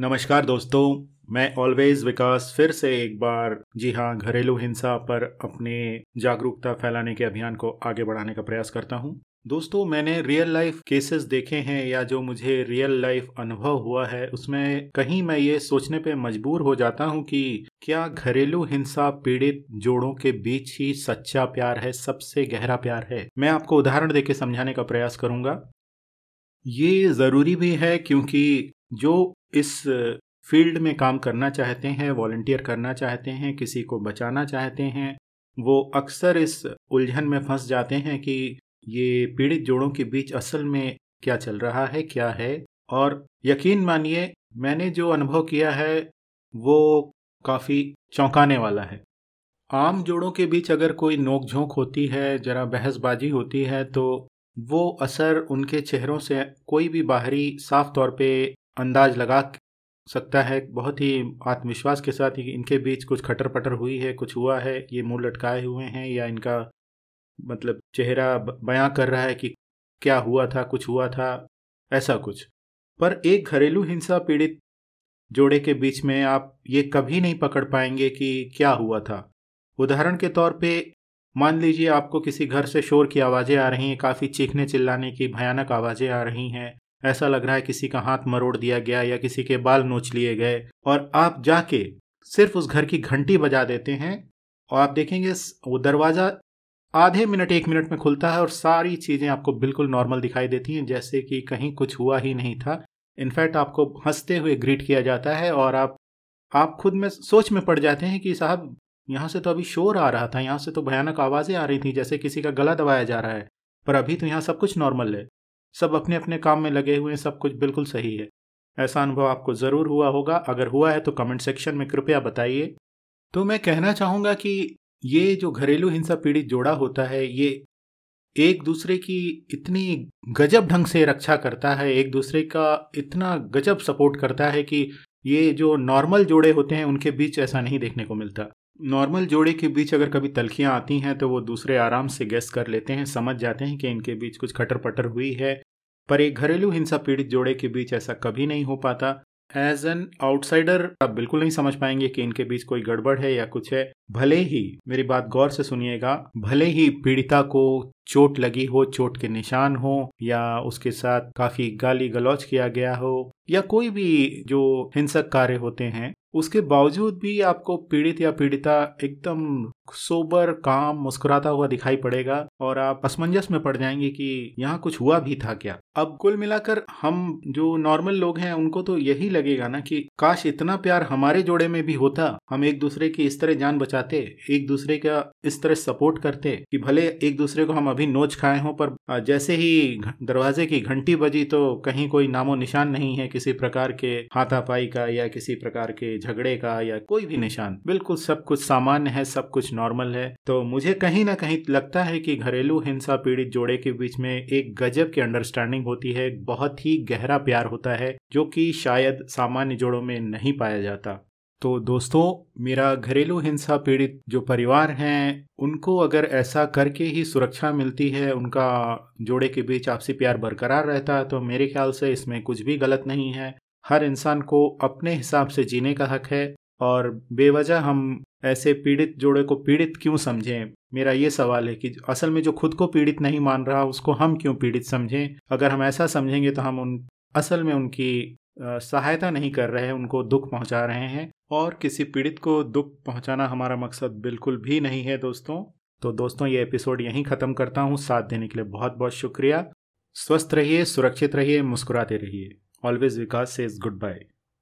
नमस्कार दोस्तों, मैं ऑलवेज विकास फिर से एक बार। जी हाँ घरेलू हिंसा पर अपने जागरूकता फैलाने के अभियान को आगे बढ़ाने का प्रयास करता हूँ। दोस्तों, मैंने रियल लाइफ केसेस देखे हैं या जो मुझे रियल लाइफ अनुभव हुआ है, उसमें कहीं मैं ये सोचने पे मजबूर हो जाता हूँ कि क्या घरेलू हिंसा पीड़ित जोड़ों के बीच ही सच्चा प्यार है, सबसे गहरा प्यार है? मैं आपको उदाहरण देके समझाने का प्रयास करूँगा। ये ज़रूरी भी है क्योंकि जो इस फ़ील्ड में काम करना चाहते हैं वॉल्टियर करना चाहते हैं, किसी को बचाना चाहते हैं, वो अक्सर इस उलझन में फंस जाते हैं कि ये पीड़ित जोड़ों के बीच असल में क्या चल रहा है, क्या है। और यकीन मानिए, मैंने जो अनुभव किया है, वो काफ़ी चौंकाने वाला है। आम जोड़ों के बीच अगर कोई नोक झोंक होती है, जरा बहसबाजी होती है तो वो असर उनके चेहरों से कोई भी बाहरी साफ़ तौर पे अंदाज लगा सकता है, बहुत ही आत्मविश्वास के साथ ही इनके बीच कुछ खटर पटर हुई है, कुछ हुआ है, ये मुँह लटकाए हुए हैं या इनका मतलब चेहरा बयां कर रहा है कि क्या हुआ था, कुछ हुआ था, ऐसा कुछ। पर एक घरेलू हिंसा पीड़ित जोड़े के बीच में आप ये कभी नहीं पकड़ पाएँगे कि क्या हुआ था। उदाहरण के तौर पे, मान लीजिए आपको किसी घर से शोर की आवाज़ें आ रही हैं, काफ़ी चीखने चिल्लाने की भयानक आवाज़ें आ रही हैं ऐसा लग रहा है किसी का हाथ मरोड़ दिया गया या किसी के बाल नोच लिए गए। और आप जाके सिर्फ़ उस घर की घंटी बजा देते हैं और आप देखेंगे वो दरवाज़ा आधे मिनट, एक मिनट में खुलता है और सारी चीज़ें आपको बिल्कुल नॉर्मल दिखाई देती हैं, जैसे कि कहीं कुछ हुआ ही नहीं था। इनफैक्ट आपको हँसते हुए ग्रीट किया जाता है और आप आप खुद में सोच में पड़ जाते हैं कि साहब, यहाँ से तो अभी शोर आ रहा था, यहाँ से तो भयानक आवाज़ें आ रही थी, जैसे किसी का गला दबाया जा रहा है, पर अभी तो यहाँ सब कुछ नॉर्मल है। सब अपने अपने काम में लगे हुए हैं, सब कुछ बिल्कुल सही है। ऐसा अनुभव आपको ज़रूर हुआ होगा। अगर हुआ है तो कमेंट सेक्शन में कृपया बताइए। तो मैं कहना चाहूँगा कि ये जो घरेलू हिंसा पीड़ित जोड़ा होता है, ये एक दूसरे की इतनी गजब ढंग से रक्षा करता है, एक दूसरे का इतना गजब सपोर्ट करता है कि ये जो नॉर्मल जोड़े होते हैं, उनके बीच ऐसा नहीं देखने को मिलता। नॉर्मल जोड़े के बीच अगर कभी तलखियाँ आती हैं तो वो दूसरे आराम से गेस कर लेते हैं, समझ जाते हैं कि इनके बीच कुछ खटर पटर हुई है। पर एक घरेलू हिंसा पीड़ित जोड़े के बीच ऐसा कभी नहीं हो पाता। एज एन आउटसाइडर आप बिल्कुल नहीं समझ पाएँगे कि इनके बीच कोई गड़बड़ है या कुछ है। भले ही, मेरी बात गौर से सुनिएगा, भले ही पीड़िता को चोट लगी हो, चोट के निशान हो, या उसके साथ काफ़ी गाली गलौज किया गया हो, या कोई भी जो हिंसक कार्य होते हैं, उसके बावजूद भी आपको पीड़ित या पीड़िता एकदम सोबर, काम, मुस्कुराता हुआ दिखाई पड़ेगा और आप असमंजस में पड़ जाएँगे कि यहाँ कुछ हुआ भी था क्या। अब कुल मिलाकर हम जो नॉर्मल लोग हैं, उनको तो यही लगेगा ना कि, काश इतना प्यार हमारे जोड़े में भी होता, हम एक दूसरे की इस तरह जान बचाते, एक दूसरे का इस तरह सपोर्ट करते, कि भले एक दूसरे को हम अभी नोच खाए हों, पर जैसे ही दरवाजे की घंटी बजी तो कहीं कोई नामो निशान नहीं है किसी प्रकार के हाथापाई का या किसी प्रकार के झगड़े का या कोई भी निशान। बिल्कुल सब कुछ सामान्य है, सब कुछ नॉर्मल है। तो मुझे कहीं ना कहीं लगता है कि घरेलू हिंसा पीड़ित जोड़े के बीच में एक गजब की अंडरस्टैंडिंग होती है बहुत ही गहरा प्यार होता है, जो कि शायद सामान्य जोड़ों में नहीं पाया जाता। तो दोस्तों, मेरा घरेलू हिंसा पीड़ित जो परिवार हैं, उनको अगर ऐसा करके ही सुरक्षा मिलती है, उनका जोड़े के बीच आपसी प्यार बरकरार रहता है तो मेरे ख्याल से इसमें कुछ भी गलत नहीं है। हर इंसान को अपने हिसाब से जीने का हक है, और बेवजह हम ऐसे पीड़ित जोड़े को पीड़ित क्यों समझें? मेरा ये सवाल है कि असल में जो खुद को पीड़ित नहीं मान रहा, उसको हम क्यों पीड़ित समझें? अगर हम ऐसा समझेंगे तो हम उन, असल में उनकी सहायता नहीं कर रहे हैं, उनको दुख पहुँचा रहे हैं और किसी पीड़ित को दुख पहुंचाना हमारा मकसद बिल्कुल भी नहीं है दोस्तों। तो दोस्तों, ये एपिसोड यहीं ख़त्म करता हूँ। साथ देने के लिए बहुत बहुत शुक्रिया। स्वस्थ रहिए, सुरक्षित रहिए, मुस्कुराते रहिए। Always Vikas says good bye